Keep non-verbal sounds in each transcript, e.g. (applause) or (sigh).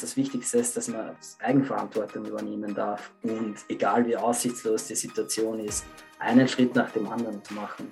Das Wichtigste ist, dass man Eigenverantwortung übernehmen darf und egal wie aussichtslos die Situation ist, einen Schritt nach dem anderen zu machen.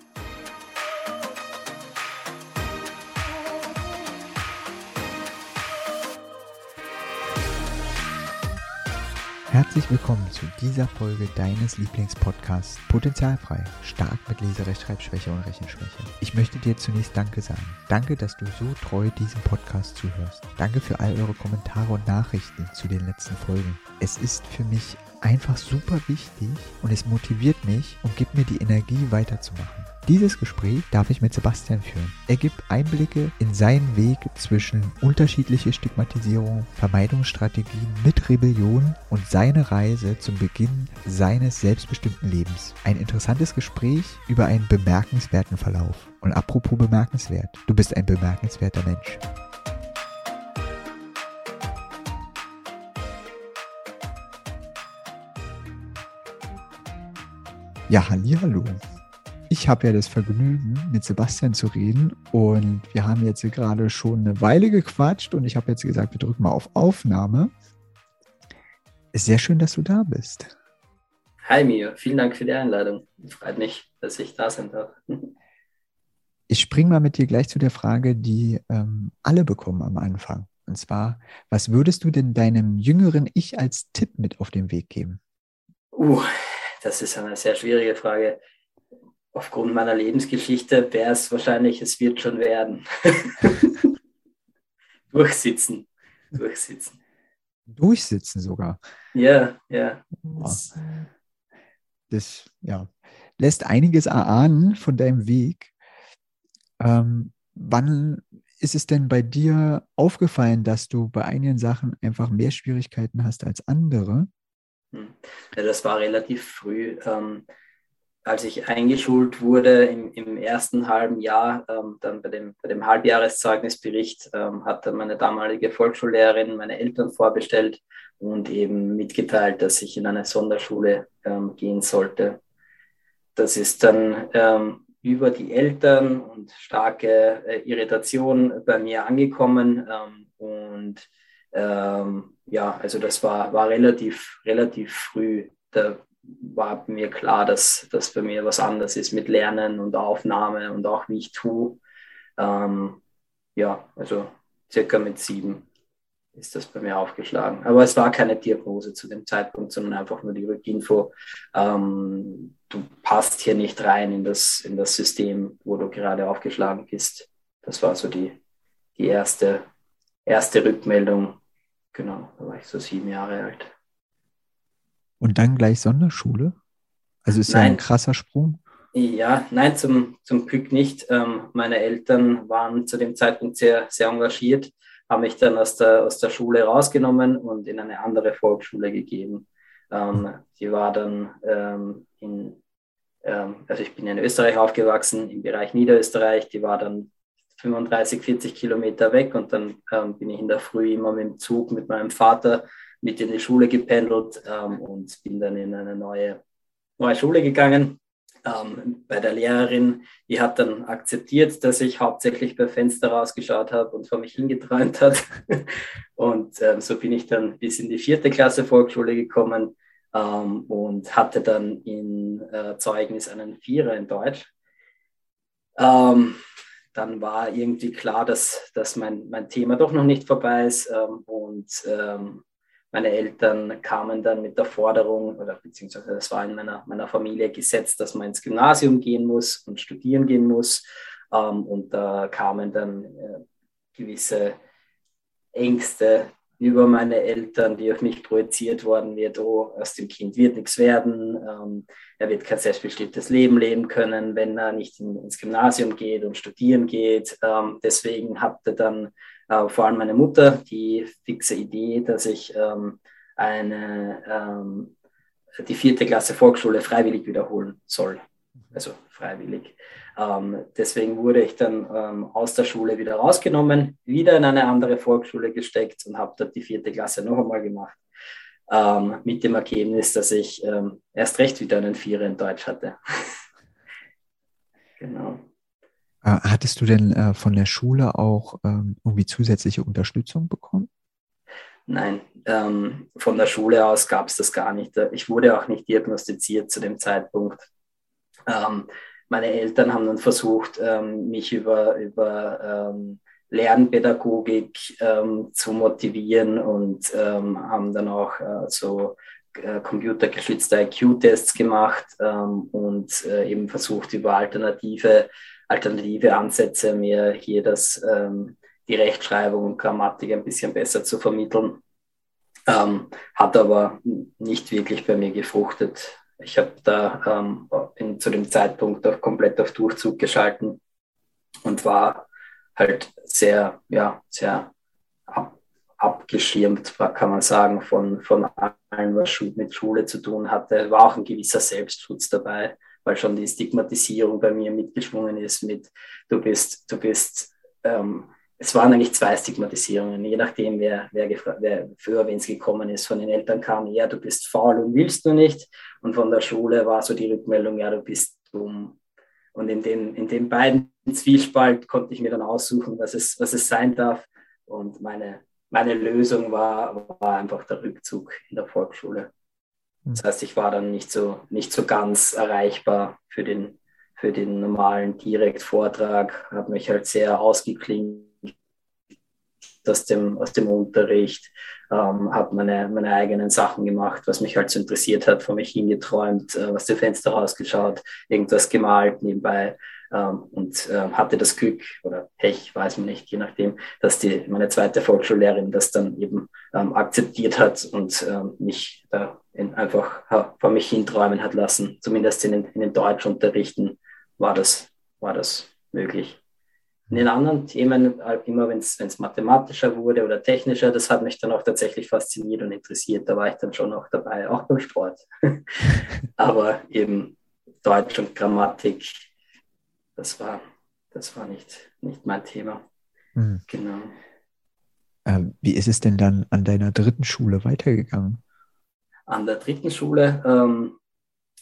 Herzlich willkommen zu dieser Folge deines Lieblingspodcasts Potenzialfrei, stark mit Leserechtschreibschwäche und Rechenschwäche. Ich möchte dir zunächst Danke sagen. Danke, dass du so treu diesem Podcast zuhörst. Danke für all eure Kommentare und Nachrichten zu den letzten Folgen. Es ist für mich einfach super wichtig und es motiviert mich und gibt mir die Energie weiterzumachen. Dieses Gespräch darf ich mit Sebastian führen. Er gibt Einblicke in seinen Weg zwischen unterschiedliche Stigmatisierung, Vermeidungsstrategien mit Rebellion und seine Reise zum Beginn seines selbstbestimmten Lebens. Ein interessantes Gespräch über einen bemerkenswerten Verlauf. Und apropos bemerkenswert, du bist ein bemerkenswerter Mensch. Ja, hallo. Ich habe ja das Vergnügen, mit Sebastian zu reden und wir haben jetzt gerade schon eine Weile gequatscht und ich habe jetzt gesagt, wir drücken mal auf Aufnahme. Ist sehr schön, dass du da bist. Hi Mio, vielen Dank für die Einladung. Freut mich, dass ich da sein darf. (laughs) Ich springe mal mit dir gleich zu der Frage, die ähm, alle bekommen am Anfang. Und zwar, was würdest du denn deinem jüngeren Ich als Tipp mit auf den Weg geben? Uh, das ist eine sehr schwierige Frage. Aufgrund meiner Lebensgeschichte wäre es wahrscheinlich, es wird schon werden. (laughs) Durchsitzen. Durchsitzen. Durchsitzen sogar. Ja, ja. Das, das ja, lässt einiges erahnen von deinem Weg. Ähm, wann ist es denn bei dir aufgefallen, dass du bei einigen Sachen einfach mehr Schwierigkeiten hast als andere? Hm. Ja, das war relativ früh. Ähm, als ich eingeschult wurde im, im ersten halben Jahr, ähm, dann bei dem, bei dem Halbjahreszeugnisbericht, ähm, hat dann meine damalige Volksschullehrerin meine Eltern vorbestellt und eben mitgeteilt, dass ich in eine Sonderschule ähm, gehen sollte. Das ist dann ähm, über die Eltern und starke äh, Irritation bei mir angekommen ähm, und ähm, ja, also das war, war relativ, relativ früh. Da war mir klar, dass das bei mir was anderes ist mit Lernen und Aufnahme und auch wie ich tue. Ähm, ja, also circa mit sieben ist das bei mir aufgeschlagen. Aber es war keine Diagnose zu dem Zeitpunkt, sondern einfach nur die Rückinfo. Ähm, du passt hier nicht rein in das, in das System, wo du gerade aufgeschlagen bist. Das war so die, die erste, erste Rückmeldung. Genau, da war ich so sieben Jahre alt. Und dann gleich Sonderschule? Also ist nein. ja ein krasser Sprung. Ja, nein, zum, zum Glück nicht. Ähm, meine Eltern waren zu dem Zeitpunkt sehr, sehr engagiert, haben mich dann aus der, aus der Schule rausgenommen und in eine andere Volksschule gegeben. Ähm, die war dann ähm, in, ähm, also ich bin in Österreich aufgewachsen, im Bereich Niederösterreich, die war dann 35, 40 Kilometer weg und dann ähm, bin ich in der Früh immer mit dem Zug mit meinem Vater mit in die Schule gependelt ähm, und bin dann in eine neue, neue Schule gegangen. Ähm, bei der Lehrerin, die hat dann akzeptiert, dass ich hauptsächlich bei Fenster rausgeschaut habe und vor mich hingeträumt hat. (laughs) und ähm, so bin ich dann bis in die vierte Klasse Volksschule gekommen ähm, und hatte dann in äh, Zeugnis einen Vierer in Deutsch. Ähm, dann war irgendwie klar, dass, dass mein, mein Thema doch noch nicht vorbei ist ähm, und ähm, meine Eltern kamen dann mit der Forderung, oder beziehungsweise das war in meiner, meiner Familie gesetzt, dass man ins Gymnasium gehen muss und studieren gehen muss. Ähm, und da kamen dann äh, gewisse Ängste über meine Eltern, die auf mich projiziert worden wird, oh, aus dem Kind wird nichts werden, ähm, er wird kein selbstbestimmtes Leben leben können, wenn er nicht in, ins Gymnasium geht und studieren geht. Ähm, deswegen hatte dann äh, vor allem meine Mutter die fixe Idee, dass ich ähm, eine, ähm, die vierte Klasse Volksschule freiwillig wiederholen soll. Also freiwillig. Ähm, deswegen wurde ich dann ähm, aus der Schule wieder rausgenommen, wieder in eine andere Volksschule gesteckt und habe dort die vierte Klasse noch einmal gemacht. Ähm, mit dem Ergebnis, dass ich ähm, erst recht wieder einen Vierer in Deutsch hatte. (laughs) genau. Äh, hattest du denn äh, von der Schule auch ähm, irgendwie zusätzliche Unterstützung bekommen? Nein, ähm, von der Schule aus gab es das gar nicht. Ich wurde auch nicht diagnostiziert zu dem Zeitpunkt. Ähm, meine Eltern haben dann versucht, ähm, mich über, über ähm, Lernpädagogik ähm, zu motivieren und haben dann auch äh, so äh, computergeschützte IQ-Tests gemacht und äh, eben versucht, über alternative, alternative Ansätze mir hier das die Rechtschreibung und Grammatik ein bisschen besser zu vermitteln. Ähm, hat aber nicht wirklich bei mir gefruchtet. Ich habe da ähm, in, zu dem Zeitpunkt auch komplett auf Durchzug geschalten und war halt sehr, ja, sehr ab, abgeschirmt, kann man sagen, von, von allem, was mit Schule zu tun hatte. War auch ein gewisser Selbstschutz dabei, weil schon die Stigmatisierung bei mir mitgeschwungen ist mit, du bist, du bist ähm, es waren eigentlich zwei Stigmatisierungen, je nachdem, wer, wer, wer für wen es gekommen ist. Von den Eltern kam eher, du bist faul und willst du nicht. Und von der Schule war so die Rückmeldung, ja, du bist dumm. Und in den, in den beiden Zwiespalt konnte ich mir dann aussuchen, was es, was es sein darf. Und meine, meine Lösung war, war einfach der Rückzug in der Volksschule. Das heißt, ich war dann nicht so, nicht so ganz erreichbar für den, für den normalen Direktvortrag, habe mich halt sehr ausgeklingt aus dem, aus dem Unterricht, ähm, habe meine, meine eigenen Sachen gemacht, was mich halt so interessiert hat, vor mich hingeträumt, äh, was dem Fenster rausgeschaut, irgendwas gemalt nebenbei. Ähm, und äh, hatte das Glück oder Pech, weiß man nicht, je nachdem, dass die, meine zweite Volksschullehrerin das dann eben ähm, akzeptiert hat und ähm, mich da einfach vor mich hinträumen hat lassen. Zumindest in den, in den Deutschunterrichten war das, war das möglich. In den anderen Themen, äh, immer wenn es mathematischer wurde oder technischer, das hat mich dann auch tatsächlich fasziniert und interessiert. Da war ich dann schon auch dabei, auch beim Sport. (laughs) Aber eben Deutsch und Grammatik, das war, das war nicht, nicht mein Thema. Mhm. Genau. Ähm, wie ist es denn dann an deiner dritten Schule weitergegangen? An der dritten Schule ähm,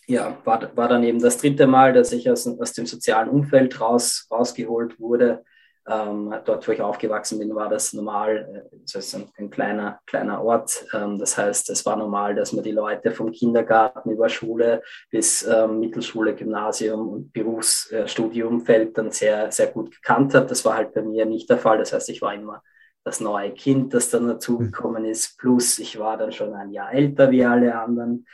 ja, war, war dann eben das dritte Mal, dass ich aus, aus dem sozialen Umfeld raus, rausgeholt wurde. Ähm, dort, wo ich aufgewachsen bin, war das normal, das äh, ist ein, ein kleiner, kleiner Ort. Ähm, das heißt, es war normal, dass man die Leute vom Kindergarten über Schule bis ähm, Mittelschule, Gymnasium und Berufsstudiumfeld dann sehr, sehr gut gekannt hat. Das war halt bei mir nicht der Fall. Das heißt, ich war immer das neue Kind, das dann dazugekommen ist. Plus, ich war dann schon ein Jahr älter wie alle anderen.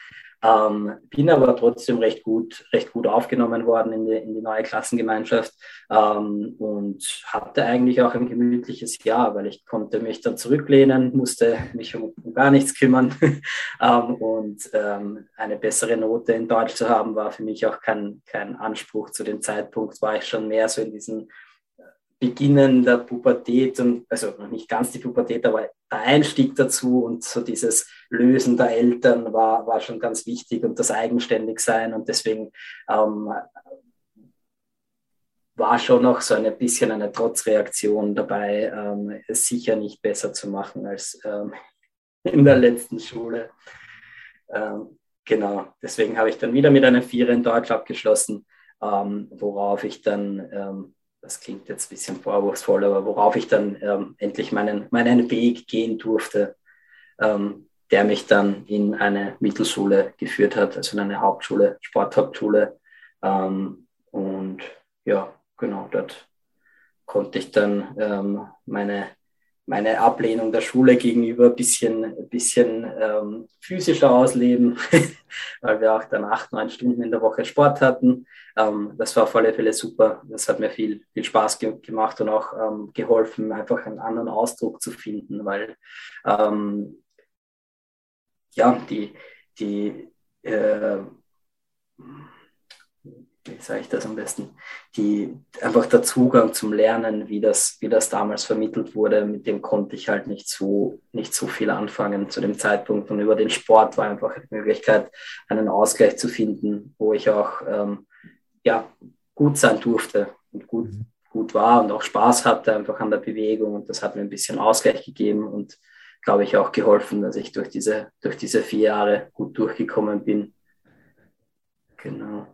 Ähm, bin aber trotzdem recht gut, recht gut aufgenommen worden in die, in die neue Klassengemeinschaft ähm, und hatte eigentlich auch ein gemütliches Jahr, weil ich konnte mich dann zurücklehnen, musste mich um, um gar nichts kümmern (laughs) ähm, und ähm, eine bessere Note in Deutsch zu haben, war für mich auch kein, kein Anspruch. Zu dem Zeitpunkt war ich schon mehr so in diesen Beginnen der Pubertät und also nicht ganz die Pubertät, aber der Einstieg dazu und so dieses Lösen der Eltern war, war schon ganz wichtig und das Eigenständigsein und deswegen ähm, war schon noch so ein bisschen eine Trotzreaktion dabei, ähm, es sicher nicht besser zu machen als ähm, (laughs) in der letzten Schule. Ähm, genau, deswegen habe ich dann wieder mit einer Vierer in Deutsch abgeschlossen, ähm, worauf ich dann ähm, das klingt jetzt ein bisschen vorwurfsvoll, aber worauf ich dann ähm, endlich meinen, meinen Weg gehen durfte, ähm, der mich dann in eine Mittelschule geführt hat, also in eine Hauptschule, Sporthauptschule. Ähm, und ja, genau, dort konnte ich dann ähm, meine meine Ablehnung der Schule gegenüber ein bisschen, ein bisschen ähm, physischer ausleben, (laughs) weil wir auch dann acht, neun Stunden in der Woche Sport hatten. Ähm, das war auf alle Fälle super. Das hat mir viel, viel Spaß ge gemacht und auch ähm, geholfen, einfach einen anderen Ausdruck zu finden, weil ähm, ja, die, die äh, wie sage ich das am besten, die, einfach der Zugang zum Lernen, wie das, wie das damals vermittelt wurde, mit dem konnte ich halt nicht so, nicht so viel anfangen zu dem Zeitpunkt. Und über den Sport war einfach die Möglichkeit, einen Ausgleich zu finden, wo ich auch ähm, ja, gut sein durfte und gut, mhm. gut war und auch Spaß hatte einfach an der Bewegung. Und das hat mir ein bisschen Ausgleich gegeben und glaube ich auch geholfen, dass ich durch diese, durch diese vier Jahre gut durchgekommen bin. Genau.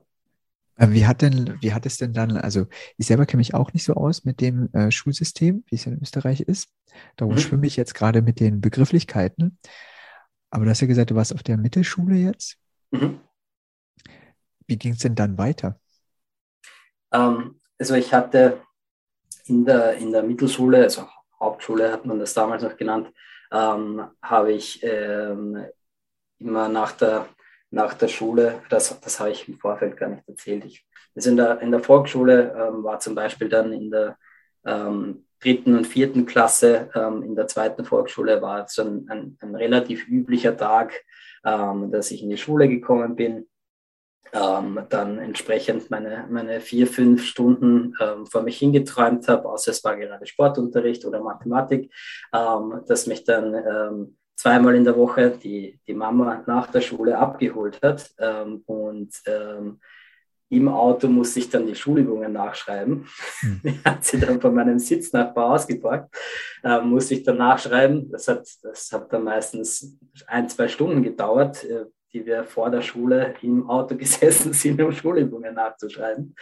Äh, wie hat denn, wie hat es denn dann, also ich selber kenne mich auch nicht so aus mit dem äh, Schulsystem, wie es in Österreich ist. Darum mhm. schwimme ich jetzt gerade mit den Begrifflichkeiten. Aber du hast ja gesagt, du warst auf der Mittelschule jetzt. Mhm. Wie ging es denn dann weiter? Ähm, also ich hatte in der, in der Mittelschule, also Hauptschule hat man das damals noch genannt, ähm, habe ich ähm, immer nach der, nach der Schule, das, das habe ich im Vorfeld gar nicht erzählt. Ich, also in, der, in der Volksschule ähm, war zum Beispiel dann in der ähm, dritten und vierten Klasse, ähm, in der zweiten Volksschule war es ein, ein, ein relativ üblicher Tag, ähm, dass ich in die Schule gekommen bin ähm, dann entsprechend meine, meine vier, fünf Stunden ähm, vor mich hingeträumt habe, außer es war gerade Sportunterricht oder Mathematik, dass mich dann zweimal in der Woche die, die Mama nach der Schule abgeholt hat ähm, und ähm, im Auto musste ich dann die Schulübungen nachschreiben. Mhm. (laughs) Die hat sie dann von meinem Sitznachbar ausgepackt. Ähm, musste ich dann nachschreiben. Das hat, das hat dann meistens ein, zwei Stunden gedauert, äh, die wir vor der Schule im Auto (laughs) gesessen sind, um Schulübungen nachzuschreiben.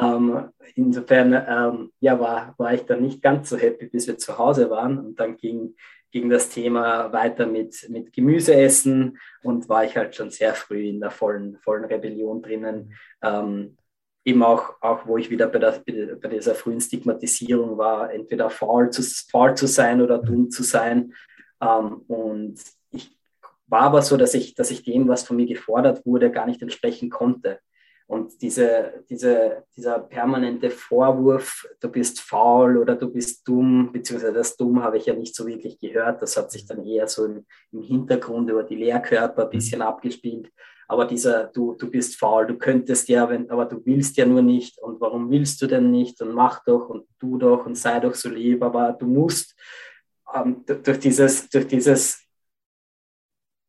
Ähm, insofern ähm, ja, war, war ich dann nicht ganz so happy, bis wir zu Hause waren. Und dann ging, ging das Thema weiter mit, mit Gemüse essen und war ich halt schon sehr früh in der vollen, vollen Rebellion drinnen. Ähm, eben auch, auch, wo ich wieder bei, der, bei dieser frühen Stigmatisierung war, entweder faul zu, faul zu sein oder dumm zu sein. Ähm, und war aber so, dass ich, dass ich dem, was von mir gefordert wurde, gar nicht entsprechen konnte. Und diese, diese, dieser permanente Vorwurf, du bist faul oder du bist dumm, beziehungsweise das Dumm habe ich ja nicht so wirklich gehört. Das hat sich dann eher so im, im Hintergrund über die Lehrkörper ein bisschen abgespielt. Aber dieser, du, du bist faul, du könntest ja, wenn, aber du willst ja nur nicht. Und warum willst du denn nicht? Und mach doch und tu doch und sei doch so lieb, aber du musst. Ähm, durch dieses, durch dieses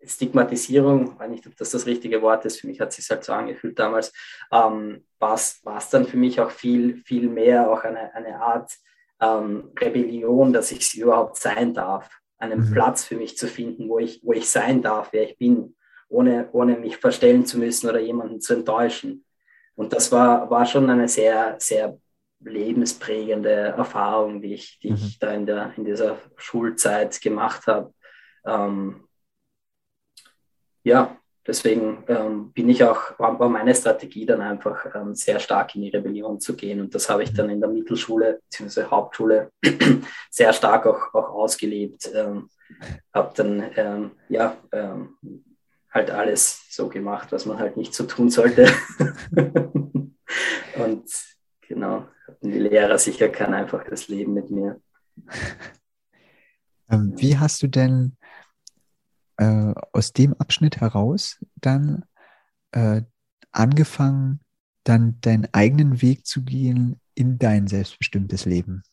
Stigmatisierung, ich weiß nicht, ob das das richtige Wort ist, für mich hat es sich halt so angefühlt damals, ähm, war es dann für mich auch viel, viel mehr auch eine, eine Art ähm, Rebellion, dass ich überhaupt sein darf, einen mhm. Platz für mich zu finden, wo ich, wo ich sein darf, wer ich bin, ohne, ohne mich verstellen zu müssen oder jemanden zu enttäuschen. Und das war, war schon eine sehr, sehr lebensprägende Erfahrung, die ich, die mhm. ich da in, der, in dieser Schulzeit gemacht habe. Ähm, ja, deswegen ähm, bin ich auch, war, meine Strategie dann einfach ähm, sehr stark in die Rebellion zu gehen. Und das habe ich dann in der Mittelschule bzw. Hauptschule (clears throat) sehr stark auch, auch ausgelebt. Ähm, habe dann ähm, ja ähm, halt alles so gemacht, was man halt nicht so tun sollte. (laughs) Und genau, hatten die Lehrer sicher kein einfaches Leben mit mir. Ähm, wie hast du denn äh, aus dem Abschnitt heraus dann äh, angefangen, dann deinen eigenen Weg zu gehen in dein selbstbestimmtes Leben?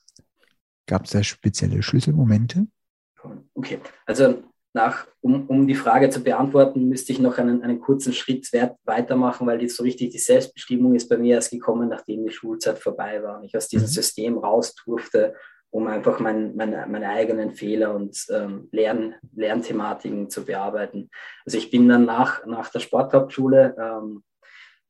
Gab es da spezielle Schlüsselmomente? Okay, also nach, um, um die Frage zu beantworten, müsste ich noch einen, einen kurzen Schritt weitermachen, weil die, so richtig die Selbstbestimmung ist bei mir erst gekommen, nachdem die Schulzeit vorbei war und ich aus diesem mhm. System raus durfte um einfach mein, meine, meine eigenen Fehler und ähm, Lern, Lernthematiken zu bearbeiten. Also ich bin dann nach, nach der Sporthauptschule ähm,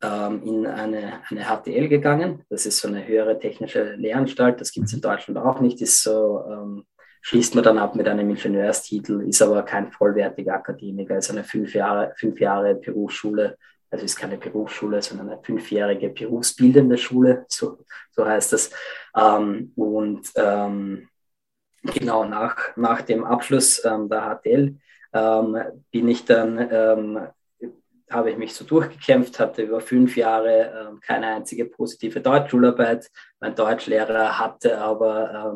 ähm, in eine, eine HTL gegangen. Das ist so eine höhere technische Lehranstalt. Das gibt es in Deutschland auch nicht. Ist so, ähm, schließt man dann ab mit einem Ingenieurstitel, ist aber kein vollwertiger Akademiker, ist eine fünf Jahre, fünf Jahre Berufsschule also ist keine Berufsschule, sondern eine fünfjährige berufsbildende Schule, so, so heißt das. Ähm, und ähm, genau nach, nach dem Abschluss ähm, der HTL ähm, bin ich dann, ähm, habe ich mich so durchgekämpft, hatte über fünf Jahre ähm, keine einzige positive Deutschschularbeit. Mein Deutschlehrer hatte aber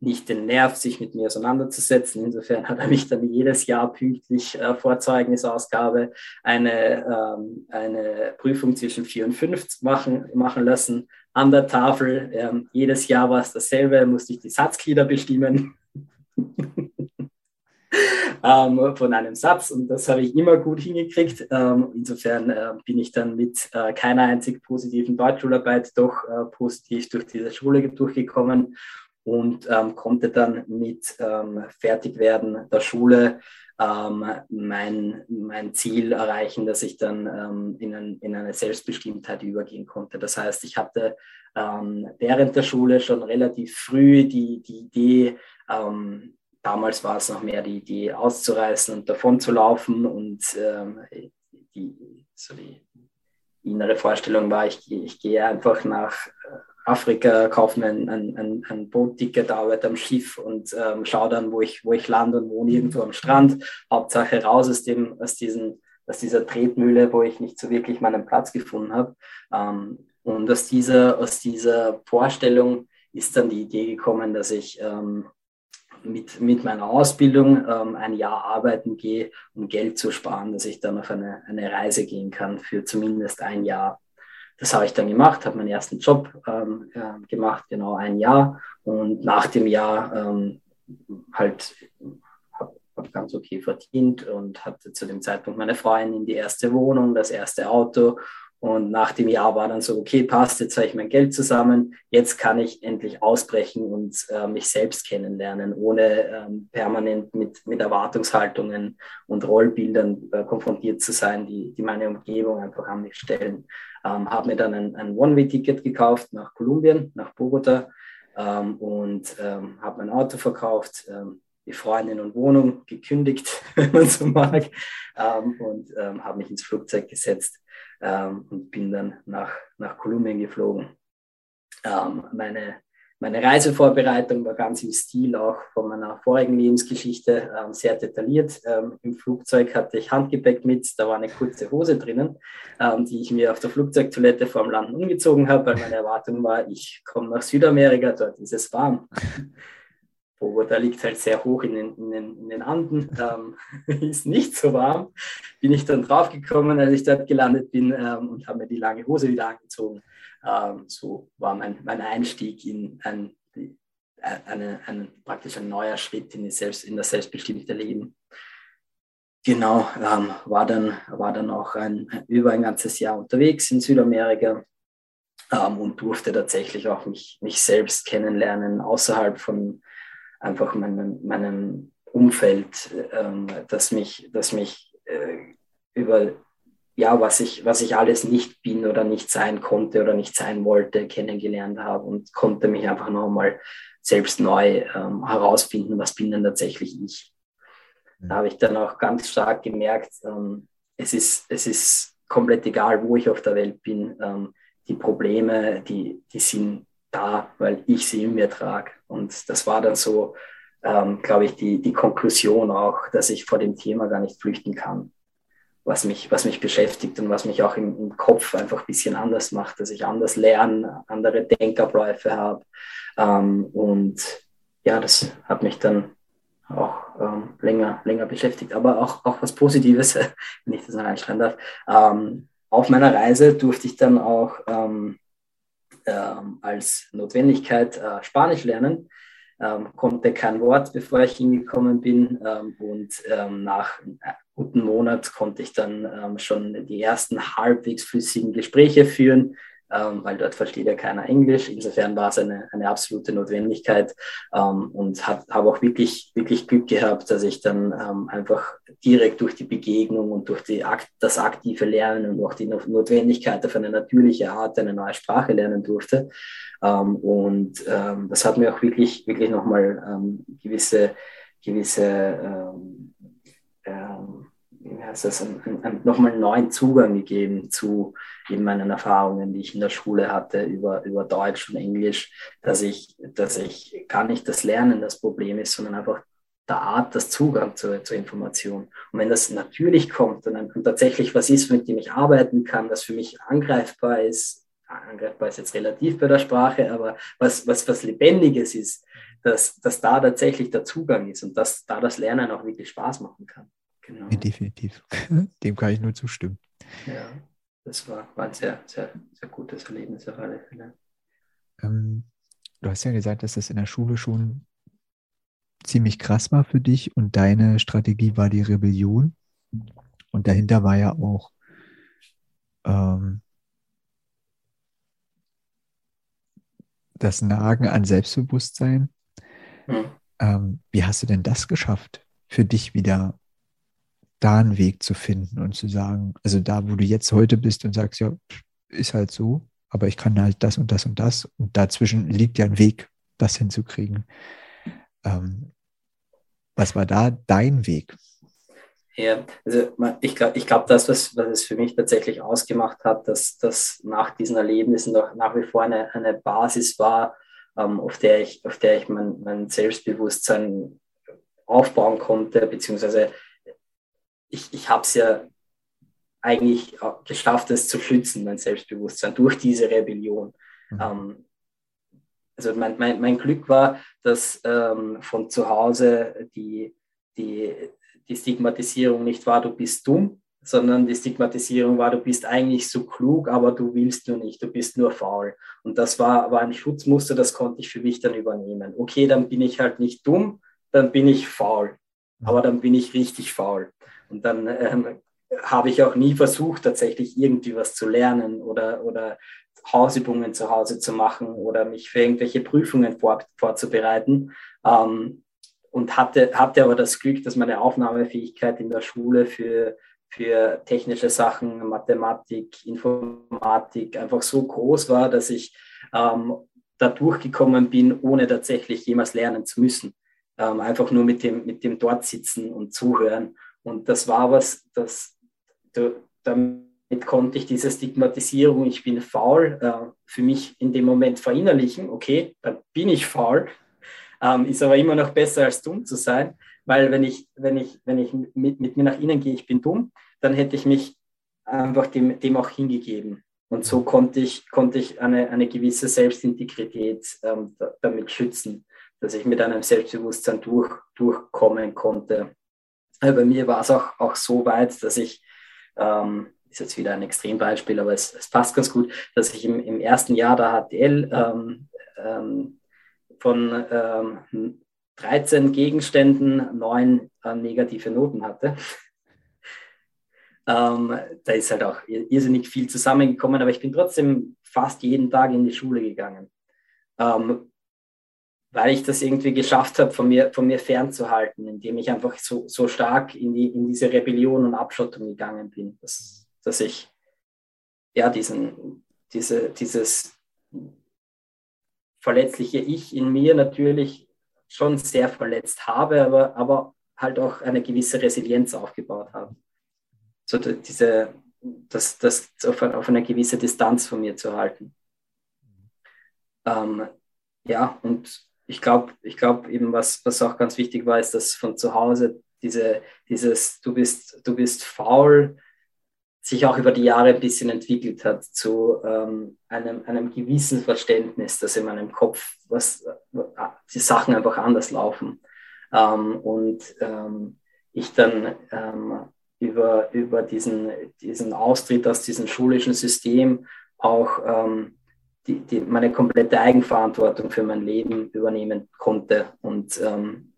nicht den Nerv, sich mit mir auseinanderzusetzen. Insofern hat er mich dann jedes Jahr pünktlich äh, vor Zeugnisausgabe eine, ähm, eine Prüfung zwischen 4 und 5 machen, machen lassen an der Tafel. Ähm, jedes Jahr war es dasselbe, musste ich die Satzglieder bestimmen. (laughs) ähm, von einem Satz und das habe ich immer gut hingekriegt. Ähm, insofern äh, bin ich dann mit äh, keiner einzig positiven Deutschschularbeit doch äh, positiv durch diese Schule durchgekommen und ähm, konnte dann mit ähm, Fertigwerden der Schule ähm, mein, mein Ziel erreichen, dass ich dann ähm, in, ein, in eine Selbstbestimmtheit übergehen konnte. Das heißt, ich hatte ähm, während der Schule schon relativ früh die, die Idee, ähm, damals war es noch mehr die Idee auszureißen und davon zu laufen und die, so die innere Vorstellung war, ich, ich gehe einfach nach äh, Afrika, kaufe mir ein, ein, ein Bootticket, arbeite am Schiff und ähm, schaue dann, wo ich, wo ich lande und wohne irgendwo am Strand. Hauptsache raus aus, dem, aus, diesen, aus dieser Tretmühle, wo ich nicht so wirklich meinen Platz gefunden habe. Ähm, und aus dieser, aus dieser Vorstellung ist dann die Idee gekommen, dass ich ähm, mit, mit meiner Ausbildung ähm, ein Jahr arbeiten gehe, um Geld zu sparen, dass ich dann auf eine, eine Reise gehen kann für zumindest ein Jahr. Das habe ich dann gemacht, habe meinen ersten Job ähm, äh, gemacht, genau ein Jahr. Und nach dem Jahr ähm, halt habe hab ganz okay verdient und hatte zu dem Zeitpunkt meine Freundin die erste Wohnung, das erste Auto und nach dem Jahr war dann so, okay, passt, jetzt habe ich mein Geld zusammen, jetzt kann ich endlich ausbrechen und äh, mich selbst kennenlernen, ohne ähm, permanent mit, mit Erwartungshaltungen und Rollbildern äh, konfrontiert zu sein, die, die meine Umgebung einfach an mich stellen. Ähm, habe mir dann ein, ein One-Way-Ticket gekauft nach Kolumbien, nach Bogota ähm, und ähm, habe mein Auto verkauft, ähm, die Freundin und Wohnung gekündigt, (laughs) wenn man so mag, ähm, und ähm, habe mich ins Flugzeug gesetzt ähm, und bin dann nach, nach Kolumbien geflogen. Ähm, meine, meine Reisevorbereitung war ganz im Stil auch von meiner vorigen Lebensgeschichte ähm, sehr detailliert. Ähm, Im Flugzeug hatte ich Handgepäck mit, da war eine kurze Hose drinnen, ähm, die ich mir auf der Flugzeugtoilette vor dem Landen umgezogen habe, weil meine Erwartung war, ich komme nach Südamerika, dort ist es warm. Bogota liegt halt sehr hoch in den, in den, in den Anden, (laughs) ähm, (laughs) ist nicht so warm. Bin ich dann draufgekommen, als ich dort gelandet bin ähm, und habe mir die lange Hose wieder angezogen. Ähm, so war mein, mein Einstieg in ein, äh, eine, ein, praktisch ein neuer Schritt in, die Selbst, in das selbstbestimmte Leben. Genau, ähm, war, dann, war dann auch ein, über ein ganzes Jahr unterwegs in Südamerika ähm, und durfte tatsächlich auch mich, mich selbst kennenlernen außerhalb von einfach meinem, meinem Umfeld, ähm, das mich, das mich äh, über ja, was ich, was ich alles nicht bin oder nicht sein konnte oder nicht sein wollte, kennengelernt habe und konnte mich einfach nochmal selbst neu ähm, herausfinden, was bin denn tatsächlich ich. Da habe ich dann auch ganz stark gemerkt, ähm, es, ist, es ist komplett egal, wo ich auf der Welt bin. Ähm, die Probleme, die, die sind da, weil ich sie in mir trage. Und das war dann so, ähm, glaube ich, die, die Konklusion auch, dass ich vor dem Thema gar nicht flüchten kann, was mich, was mich beschäftigt und was mich auch im, im Kopf einfach ein bisschen anders macht, dass ich anders lerne, andere Denkabläufe habe. Ähm, und ja, das hat mich dann auch ähm, länger, länger beschäftigt. Aber auch, auch was Positives, (laughs) wenn ich das noch einschreiben darf. Ähm, auf meiner Reise durfte ich dann auch ähm, ähm, als Notwendigkeit äh, Spanisch lernen. Ähm, konnte kein Wort, bevor ich hingekommen bin. Ähm, und ähm, nach einem guten Monat konnte ich dann ähm, schon die ersten halbwegs flüssigen Gespräche führen ähm, weil dort versteht ja keiner Englisch. Insofern war es eine, eine absolute Notwendigkeit ähm, und habe auch wirklich, wirklich Glück gehabt, dass ich dann ähm, einfach direkt durch die Begegnung und durch die, das aktive Lernen und auch die Notwendigkeit auf eine natürliche Art eine neue Sprache lernen durfte. Ähm, und ähm, das hat mir auch wirklich, wirklich nochmal ähm, gewisse, gewisse wie heißt das, ein, ein, nochmal einen neuen Zugang gegeben zu eben meinen Erfahrungen, die ich in der Schule hatte über, über Deutsch und Englisch, dass ich, dass ich gar nicht das Lernen das Problem ist, sondern einfach der Art, das Zugang zur, zur Information. Und wenn das natürlich kommt und, und tatsächlich was ist, mit dem ich arbeiten kann, das für mich angreifbar ist, angreifbar ist jetzt relativ bei der Sprache, aber was, was, was Lebendiges ist, dass, dass da tatsächlich der Zugang ist und dass da das Lernen auch wirklich Spaß machen kann. Genau. definitiv. (laughs) Dem kann ich nur zustimmen. Ja, das war, war ein sehr, sehr, sehr gutes Erlebnis auf alle Fälle. Ähm, du hast ja gesagt, dass das in der Schule schon ziemlich krass war für dich und deine Strategie war die Rebellion. Und dahinter war ja auch ähm, das Nagen an Selbstbewusstsein Mhm. Ähm, wie hast du denn das geschafft, für dich wieder da einen Weg zu finden und zu sagen, also da, wo du jetzt heute bist und sagst, ja, ist halt so, aber ich kann halt das und das und das und dazwischen liegt ja ein Weg, das hinzukriegen. Ähm, was war da dein Weg? Ja, also ich glaube, ich glaub, das, was, was es für mich tatsächlich ausgemacht hat, dass das nach diesen Erlebnissen noch nach wie vor eine, eine Basis war, ähm, auf der ich, auf der ich mein, mein Selbstbewusstsein aufbauen konnte, beziehungsweise ich, ich habe es ja eigentlich geschafft, es zu schützen, mein Selbstbewusstsein, durch diese Rebellion. Mhm. Ähm, also mein, mein, mein Glück war, dass ähm, von zu Hause die, die, die Stigmatisierung nicht war, du bist dumm, sondern die Stigmatisierung war, du bist eigentlich so klug, aber du willst nur nicht, du bist nur faul. Und das war, war ein Schutzmuster, das konnte ich für mich dann übernehmen. Okay, dann bin ich halt nicht dumm, dann bin ich faul, aber dann bin ich richtig faul. Und dann ähm, habe ich auch nie versucht, tatsächlich irgendwie was zu lernen oder, oder Hausübungen zu Hause zu machen oder mich für irgendwelche Prüfungen vor, vorzubereiten. Ähm, und hatte, hatte aber das Glück, dass meine Aufnahmefähigkeit in der Schule für, für technische Sachen, Mathematik, Informatik einfach so groß war, dass ich ähm, da durchgekommen bin, ohne tatsächlich jemals lernen zu müssen. Ähm, einfach nur mit dem, mit dem dort sitzen und zuhören. Und das war was, das, damit konnte ich diese Stigmatisierung, ich bin faul, äh, für mich in dem Moment verinnerlichen. Okay, dann bin ich faul, ähm, ist aber immer noch besser als dumm zu sein, weil wenn ich, wenn ich, wenn ich mit, mit mir nach innen gehe, ich bin dumm, dann hätte ich mich einfach dem, dem auch hingegeben. Und so konnte ich, konnte ich eine, eine gewisse Selbstintegrität ähm, damit schützen, dass ich mit einem Selbstbewusstsein durch, durchkommen konnte. Bei mir war es auch, auch so weit, dass ich, ähm, ist jetzt wieder ein Extrembeispiel, aber es, es passt ganz gut, dass ich im, im ersten Jahr der HTL ähm, ähm, von ähm, 13 Gegenständen neun äh, negative Noten hatte. Ähm, da ist halt auch irrsinnig viel zusammengekommen, aber ich bin trotzdem fast jeden Tag in die Schule gegangen. Ähm, weil ich das irgendwie geschafft habe, von mir, von mir fernzuhalten, indem ich einfach so, so stark in, die, in diese Rebellion und Abschottung gegangen bin, dass, dass ich ja diesen, diese, dieses verletzliche Ich in mir natürlich schon sehr verletzt habe, aber, aber halt auch eine gewisse Resilienz aufgebaut habe. So diese, das, das auf, auf eine gewisse Distanz von mir zu halten. Ähm, ja, und ich glaube, ich glaube eben, was, was auch ganz wichtig war, ist, dass von zu Hause diese, dieses, du bist, du bist faul, sich auch über die Jahre ein bisschen entwickelt hat zu ähm, einem, einem gewissen Verständnis, dass in meinem Kopf was, die Sachen einfach anders laufen. Ähm, und ähm, ich dann ähm, über, über diesen, diesen Austritt aus diesem schulischen System auch ähm, die, die, meine komplette Eigenverantwortung für mein Leben übernehmen konnte. Und ähm,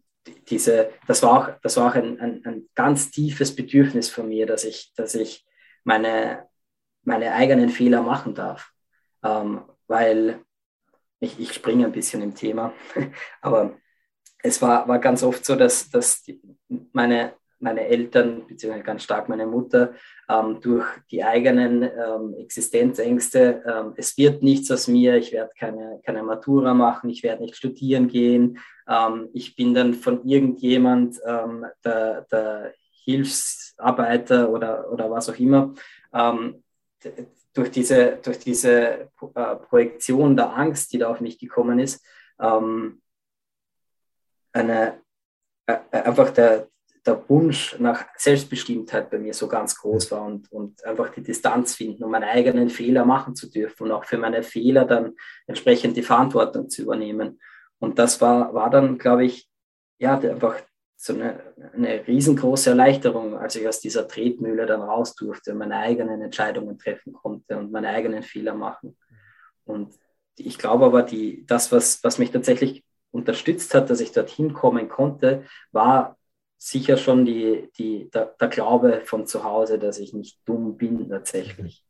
diese, das war auch, das war auch ein, ein, ein, ganz tiefes Bedürfnis von mir, dass ich, dass ich meine, meine eigenen Fehler machen darf. Ähm, weil ich, ich springe ein bisschen im Thema, (laughs) aber es war, war ganz oft so, dass, dass meine, meine Eltern, beziehungsweise ganz stark meine Mutter, ähm, durch die eigenen ähm, Existenzängste, ähm, es wird nichts aus mir, ich werde keine, keine Matura machen, ich werde nicht studieren gehen, ähm, ich bin dann von irgendjemand ähm, der, der, Hilfsarbeiter oder, oder was auch immer, ähm, durch diese, durch diese äh, Projektion der Angst, die da auf mich gekommen ist, eine, äh, einfach der, der Wunsch nach Selbstbestimmtheit bei mir so ganz groß war und, und einfach die Distanz finden, um meine eigenen Fehler machen zu dürfen und auch für meine Fehler dann entsprechend die Verantwortung zu übernehmen. Und das war, war dann, glaube ich, ja, einfach so eine, eine riesengroße Erleichterung, als ich aus dieser Tretmühle dann raus durfte und meine eigenen Entscheidungen treffen konnte und meine eigenen Fehler machen. Und ich glaube aber, die, das, was, was mich tatsächlich unterstützt hat, dass ich dorthin kommen konnte, war sicher schon die, die, der, der, Glaube von zu Hause, dass ich nicht dumm bin tatsächlich.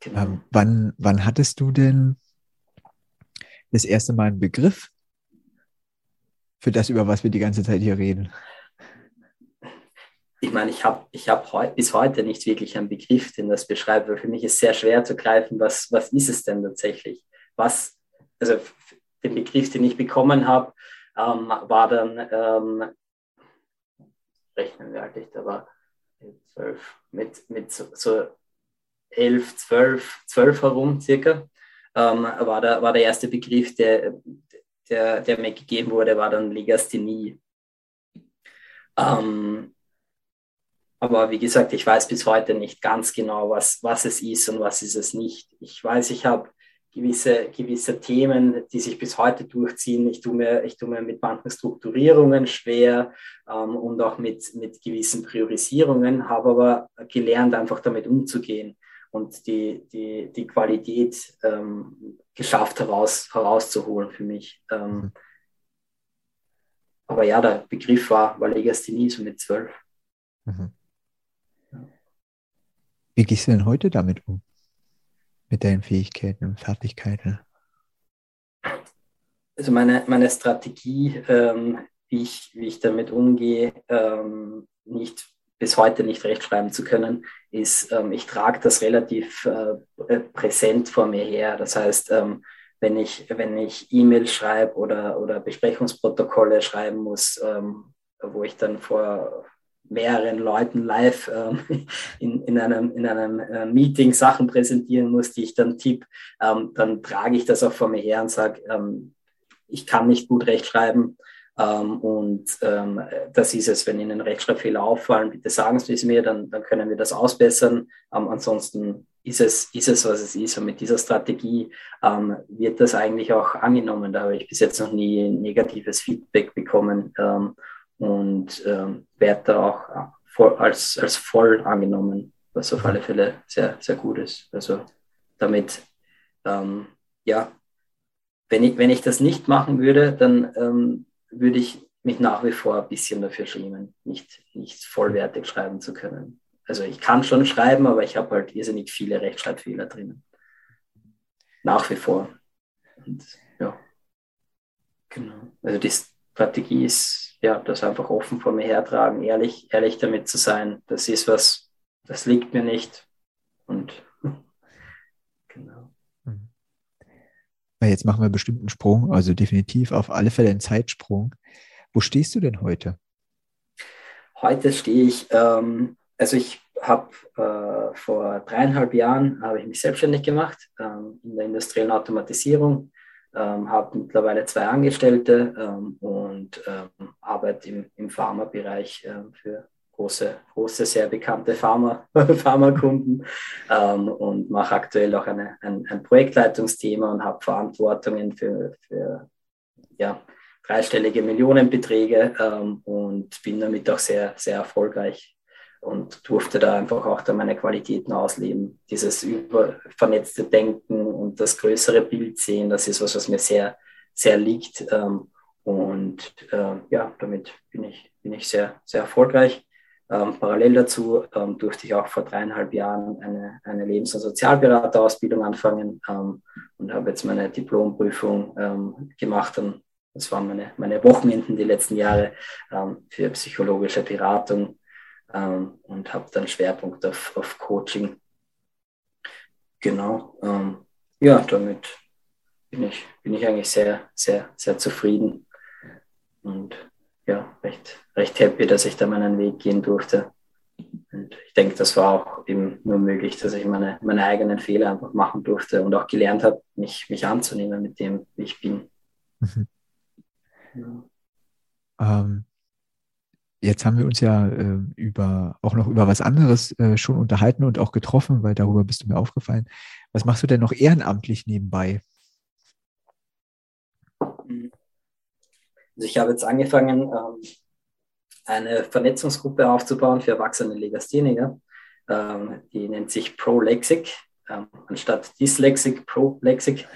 Genau. Ähm, wann, wann hattest du denn das erste Mal einen Begriff für das, über was wir die ganze Zeit hier reden? Ich meine, ich habe ich hab heu bis heute nicht wirklich einen Begriff, den das beschreibt, weil für mich ist sehr schwer zu greifen, was, was ist es denn tatsächlich? Was, also den Begriff, den ich bekommen habe, ähm, war dann, ähm, rechnen wir eigentlich, da war zwölf, mit, mit so, so elf, zwölf, zwölf herum circa, ähm, war, der, war der erste Begriff, der, der, der mir gegeben wurde, war dann Legasthenie. Ähm, aber wie gesagt, ich weiß bis heute nicht ganz genau, was, was es ist und was ist es nicht. Ich weiß, ich habe gewisse, gewisse Themen, die sich bis heute durchziehen. Ich tue mir, ich tue mir mit manchen Strukturierungen schwer ähm, und auch mit, mit gewissen Priorisierungen, habe aber gelernt, einfach damit umzugehen und die, die, die Qualität ähm, geschafft heraus, herauszuholen für mich. Ähm, mhm. aber ja, der Begriff war, war Legasthenie so mit zwölf. Mhm. Wie gehst du denn heute damit um? Mit deinen Fähigkeiten und Fertigkeiten? Also meine, meine Strategie, ähm, wie, ich, wie ich damit umgehe, ähm, nicht bis heute nicht rechtschreiben zu können, ist, ähm, ich trage das relativ äh, präsent vor mir her. Das heißt, ähm, wenn ich, wenn ich E-Mails schreibe oder, oder Besprechungsprotokolle schreiben muss, ähm, wo ich dann vor mehreren Leuten live ähm, (laughs) in, in einem, in einem äh, Meeting Sachen präsentieren muss, die ich dann tippe, ähm, dann trage ich das auch vor mir her und sage, ähm, ich kann nicht gut rechtschreiben, ähm, und ähm, das ist es, wenn Ihnen Rechtschreibfehler auffallen, bitte sagen Sie es mir, dann, dann können wir das ausbessern. Ähm, ansonsten ist es, ist es, was es ist. Und mit dieser Strategie ähm, wird das eigentlich auch angenommen. Da habe ich bis jetzt noch nie negatives Feedback bekommen ähm, und ähm, werde da auch voll, als, als voll angenommen, was auf alle Fälle sehr, sehr gut ist. Also damit, ja, wenn ich, wenn ich das nicht machen würde, dann würde ich mich nach wie vor ein bisschen dafür schämen, nicht, nicht vollwertig schreiben zu können. Also ich kann schon schreiben, aber ich habe halt irrsinnig viele Rechtschreibfehler drinnen. Nach wie vor. Und ja, genau. Also die Strategie ist, ja, das einfach offen vor mir hertragen, ehrlich, ehrlich damit zu sein. Das ist was, das liegt mir nicht. Und (laughs) Weil jetzt machen wir bestimmt einen Sprung, also definitiv auf alle Fälle einen Zeitsprung. Wo stehst du denn heute? Heute stehe ich, ähm, also ich habe äh, vor dreieinhalb Jahren habe ich mich selbstständig gemacht ähm, in der industriellen Automatisierung, ähm, habe mittlerweile zwei Angestellte ähm, und ähm, arbeite im, im Pharmabereich äh, für große, große, sehr bekannte Pharma, (laughs) Pharmakunden ähm, und mache aktuell auch eine, ein, ein Projektleitungsthema und habe Verantwortungen für, für ja, dreistellige Millionenbeträge ähm, und bin damit auch sehr, sehr erfolgreich und durfte da einfach auch da meine Qualitäten ausleben. Dieses über vernetzte Denken und das größere Bild sehen, das ist was, was mir sehr, sehr liegt. Ähm, und äh, ja, damit bin ich, bin ich sehr, sehr erfolgreich. Ähm, parallel dazu ähm, durfte ich auch vor dreieinhalb Jahren eine, eine Lebens- und Sozialberaterausbildung anfangen ähm, und habe jetzt meine Diplomprüfung ähm, gemacht. Das waren meine, meine Wochenenden die letzten Jahre ähm, für psychologische Beratung ähm, und habe dann Schwerpunkt auf, auf Coaching. Genau. ja, damit bin ich, bin ich eigentlich sehr, sehr, sehr zufrieden. Und ja, recht, recht happy, dass ich da meinen Weg gehen durfte. Und ich denke, das war auch eben nur möglich, dass ich meine, meine eigenen Fehler einfach machen durfte und auch gelernt habe, mich, mich anzunehmen mit dem, wie ich bin. Mhm. Ja. Ähm, jetzt haben wir uns ja äh, über, auch noch über was anderes äh, schon unterhalten und auch getroffen, weil darüber bist du mir aufgefallen. Was machst du denn noch ehrenamtlich nebenbei? Also ich habe jetzt angefangen, ähm, eine Vernetzungsgruppe aufzubauen für erwachsene Legastheniker. Ähm, die nennt sich ProLexic. Ähm, anstatt Dyslexic, ProLexic,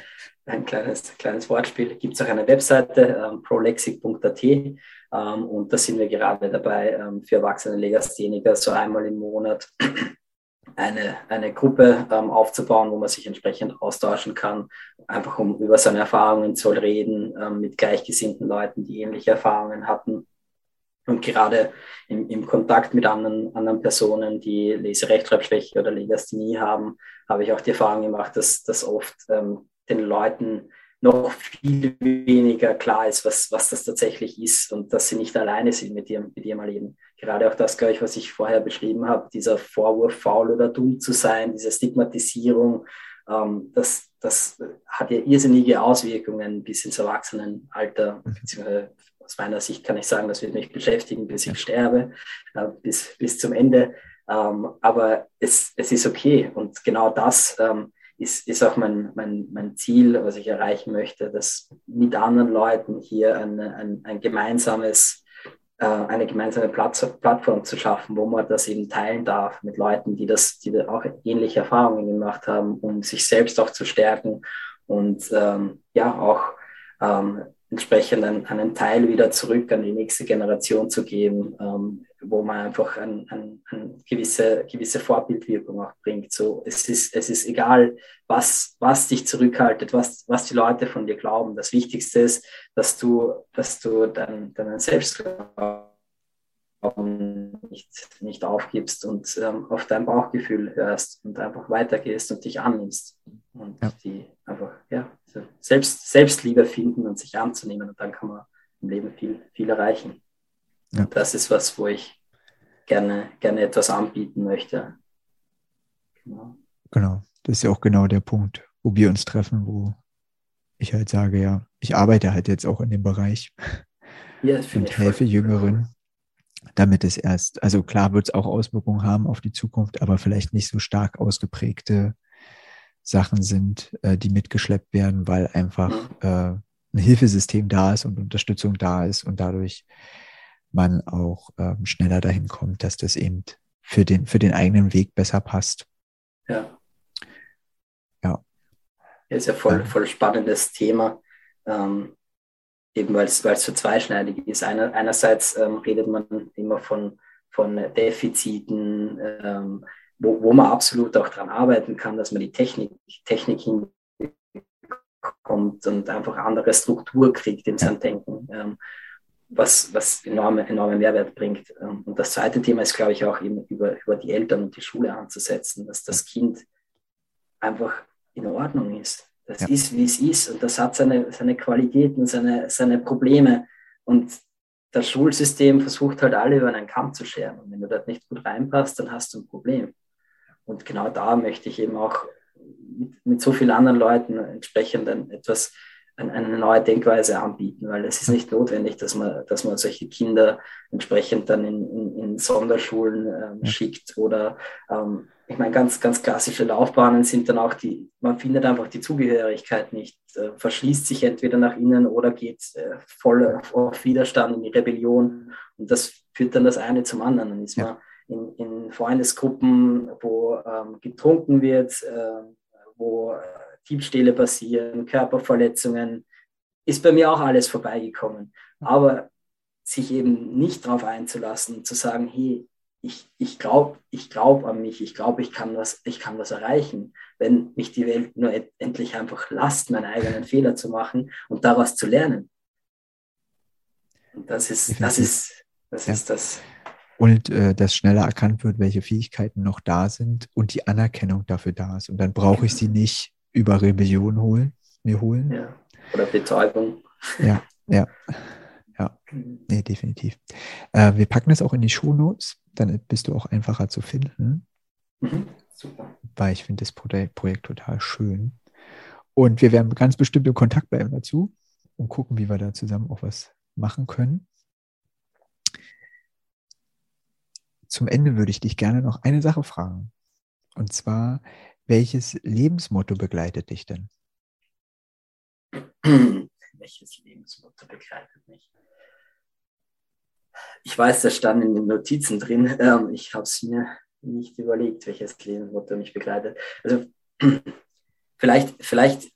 ein kleines, kleines Wortspiel, gibt es auch eine Webseite, prolexic.at. und da sind wir gerade dabei, für erwachsene Legastheniker so einmal im Monat (clears throat) eine, eine Gruppe ähm, aufzubauen, wo man sich entsprechend austauschen kann, einfach um über seine Erfahrungen zu reden ähm, mit gleichgesinnten Leuten, die ähnliche Erfahrungen hatten. Und gerade im, im Kontakt mit anderen, anderen Personen, die Leserechtschreibschwäche oder Legasthenie haben, habe ich auch die Erfahrung gemacht, dass, dass oft ähm, den Leuten noch viel weniger klar ist, was, was das tatsächlich ist und dass sie nicht alleine sind mit ihrem, mit ihrem Leben. Gerade auch das, glaube ich, was ich vorher beschrieben habe, dieser Vorwurf, faul oder dumm zu sein, diese Stigmatisierung, ähm, das, das hat ja irrsinnige Auswirkungen bis ins Erwachsenenalter, mhm. beziehungsweise aus meiner Sicht kann ich sagen, das wird mich beschäftigen, bis ich sterbe, äh, bis, bis zum Ende. Ähm, aber es, es ist okay und genau das ähm, ist, ist auch mein, mein, mein Ziel, was ich erreichen möchte, dass mit anderen Leuten hier ein, ein, ein gemeinsames, äh, eine gemeinsame Plattform zu schaffen, wo man das eben teilen darf mit Leuten, die das, die auch ähnliche Erfahrungen gemacht haben, um sich selbst auch zu stärken und ähm, ja auch ähm, entsprechend einen, einen, Teil wieder zurück an die nächste Generation zu geben, ähm, wo man einfach eine ein, ein gewisse, gewisse Vorbildwirkung auch bringt. So, es ist, es ist egal, was, was dich zurückhaltet, was, was die Leute von dir glauben. Das Wichtigste ist, dass du, dass du dein, deinen Selbstglauben nicht, nicht aufgibst und ähm, auf dein Bauchgefühl hörst und einfach weitergehst und dich annimmst und ja. die einfach, ja, selbst, Selbstliebe finden und sich anzunehmen und dann kann man im Leben viel, viel erreichen. Ja. Das ist was, wo ich gerne, gerne etwas anbieten möchte. Genau. genau, das ist ja auch genau der Punkt, wo wir uns treffen, wo ich halt sage, ja, ich arbeite halt jetzt auch in dem Bereich ja, (laughs) und helfe Jüngeren, damit es erst, also klar wird es auch Auswirkungen haben auf die Zukunft, aber vielleicht nicht so stark ausgeprägte Sachen sind, äh, die mitgeschleppt werden, weil einfach äh, ein Hilfesystem da ist und Unterstützung da ist und dadurch man auch ähm, schneller dahin kommt, dass das eben für den, für den eigenen Weg besser passt. Ja. Ja. ja ist ja voll, voll spannendes Thema. Ähm, eben weil es so zweischneidig ist. Einer, einerseits ähm, redet man immer von, von Defiziten, ähm, wo, wo man absolut auch daran arbeiten kann, dass man die Technik, Technik hinkommt und einfach andere Struktur kriegt in seinem Denken, ähm, was, was enorme, enorme Mehrwert bringt. Ähm, und das zweite Thema ist, glaube ich, auch eben über, über die Eltern und die Schule anzusetzen, dass das Kind einfach in Ordnung ist. Das ja. ist, wie es ist und das hat seine, seine Qualitäten, seine, seine Probleme. Und das Schulsystem versucht halt alle über einen Kamm zu scheren. Und wenn du dort nicht gut reinpasst, dann hast du ein Problem. Und genau da möchte ich eben auch mit, mit so vielen anderen Leuten entsprechend etwas, eine neue Denkweise anbieten, weil es ist nicht notwendig, dass man, dass man solche Kinder entsprechend dann in, in, in Sonderschulen ähm, ja. schickt oder ähm, ich meine, ganz, ganz klassische Laufbahnen sind dann auch die, man findet einfach die Zugehörigkeit nicht, äh, verschließt sich entweder nach innen oder geht äh, voll auf, Widerstand in die Rebellion und das führt dann das eine zum anderen. Dann ist man in, in Freundesgruppen, wo ähm, getrunken wird, äh, wo äh, Diebstähle passieren, Körperverletzungen, ist bei mir auch alles vorbeigekommen. Aber sich eben nicht darauf einzulassen, zu sagen, hey, ich, ich glaube ich glaub an mich, ich glaube, ich, kann was, ich kann was erreichen, wenn mich die Welt nur endlich einfach lasst, meine eigenen Fehler zu machen und daraus zu lernen. Und das ist, das ist, das ist das und äh, dass schneller erkannt wird, welche Fähigkeiten noch da sind und die Anerkennung dafür da ist. Und dann brauche ich sie nicht über Rebellion holen, mir holen. Ja. Oder Betäubung. Ja, ja. Ja, nee, definitiv. Äh, wir packen das auch in die Shownotes, dann bist du auch einfacher zu finden. Mhm, super. Weil ich finde das Projekt total schön. Und wir werden ganz bestimmt im Kontakt bleiben dazu und gucken, wie wir da zusammen auch was machen können. zum Ende würde ich dich gerne noch eine Sache fragen. Und zwar, welches Lebensmotto begleitet dich denn? (clears throat) welches Lebensmotto begleitet mich? Ich weiß, das stand in den Notizen drin. Ähm, ich habe es mir nicht überlegt, welches Lebensmotto mich begleitet. Also (clears throat) vielleicht, vielleicht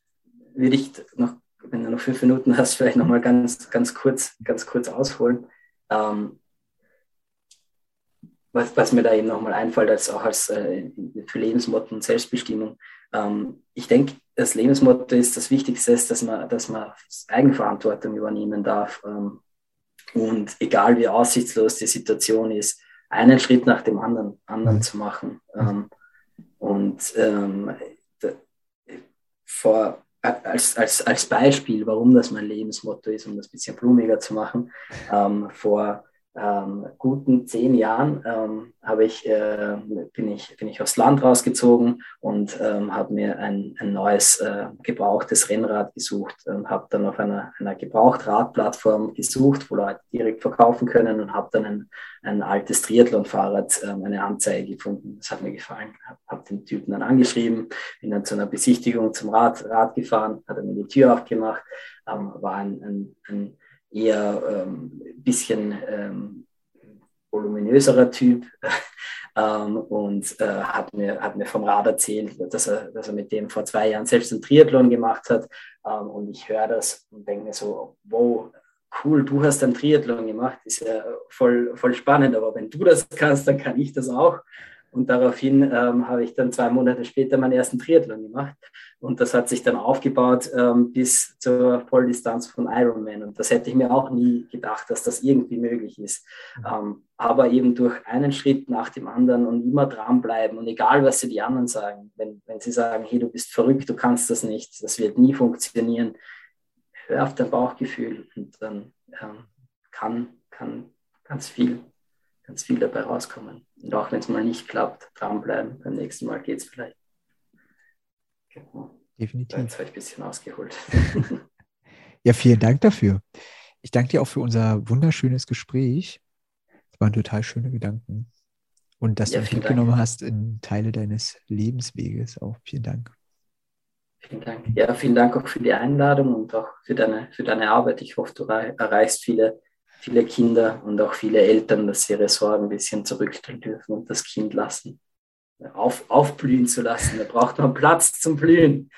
würde ich noch, wenn du noch fünf Minuten hast, vielleicht noch mal ganz, ganz kurz, ganz kurz ausholen. Ähm, was, was mir da eben nochmal einfällt, als auch als äh, für Lebensmotto und Selbstbestimmung. Ähm, ich denke, das Lebensmotto ist das Wichtigste, ist, dass man, dass man Eigenverantwortung übernehmen darf. Ähm, und egal wie aussichtslos die Situation ist, einen Schritt nach dem anderen, anderen mhm. zu machen. Ähm, und ähm, vor, als, als, als Beispiel, warum das mein Lebensmotto ist, um das ein bisschen blumiger zu machen, ähm, vor ähm, guten zehn Jahren ähm, habe ich, äh, bin, ich, bin ich aufs Land rausgezogen und ähm, habe mir ein, ein neues äh, gebrauchtes Rennrad gesucht und habe dann auf einer, einer Gebrauchtradplattform gesucht, wo Leute direkt verkaufen können und habe dann ein, ein altes Triathlon-Fahrrad, ähm, eine Anzeige gefunden. Das hat mir gefallen. Habe hab den Typen dann angeschrieben, bin dann zu einer Besichtigung zum Rad, Rad gefahren, hat er mir die Tür aufgemacht, ähm, war ein, ein, ein eher ähm, bisschen ähm, voluminöserer Typ (laughs) ähm, und äh, hat, mir, hat mir vom Rad erzählt, dass er, dass er mit dem vor zwei Jahren selbst einen Triathlon gemacht hat. Ähm, und ich höre das und denke mir so, wow, cool, du hast einen Triathlon gemacht, ist ja voll, voll spannend, aber wenn du das kannst, dann kann ich das auch. Und daraufhin ähm, habe ich dann zwei Monate später meinen ersten Triathlon gemacht. Und das hat sich dann aufgebaut ähm, bis zur Volldistanz von Ironman. Und das hätte ich mir auch nie gedacht, dass das irgendwie möglich ist. Ähm, aber eben durch einen Schritt nach dem anderen und immer dranbleiben. Und egal, was sie die anderen sagen, wenn, wenn sie sagen, hey, du bist verrückt, du kannst das nicht, das wird nie funktionieren, hör auf dein Bauchgefühl und dann ähm, kann, kann ganz viel ganz viel dabei rauskommen. Und auch wenn es mal nicht klappt, dranbleiben. Beim nächsten Mal geht es vielleicht. Genau. Definitiv. Jetzt habe ich ein bisschen ausgeholt. (laughs) ja, vielen Dank dafür. Ich danke dir auch für unser wunderschönes Gespräch. Es waren total schöne Gedanken. Und dass ja, du uns mitgenommen Dank. hast in Teile deines Lebensweges. Auch vielen Dank. Vielen Dank. Ja, vielen Dank auch für die Einladung und auch für deine, für deine Arbeit. Ich hoffe, du erreichst viele viele Kinder und auch viele Eltern, dass sie ihre Sorgen ein bisschen zurückstellen dürfen und das Kind lassen, auf, aufblühen zu lassen. Da braucht man Platz zum Blühen.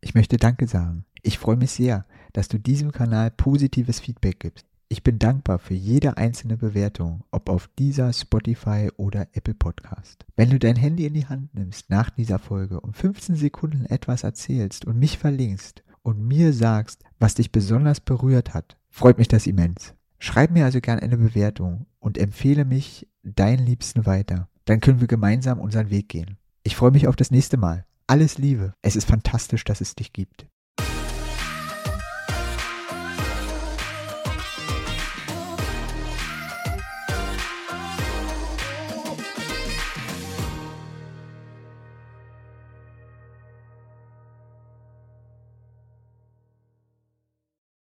ich möchte Danke sagen. Ich freue mich sehr, dass du diesem Kanal positives Feedback gibst. Ich bin dankbar für jede einzelne Bewertung, ob auf dieser, Spotify oder Apple Podcast. Wenn du dein Handy in die Hand nimmst nach dieser Folge und 15 Sekunden etwas erzählst und mich verlinkst und mir sagst, was dich besonders berührt hat, freut mich das immens. Schreib mir also gern eine Bewertung und empfehle mich deinen Liebsten weiter. Dann können wir gemeinsam unseren Weg gehen. Ich freue mich auf das nächste Mal. Alles Liebe. Es ist fantastisch, dass es dich gibt.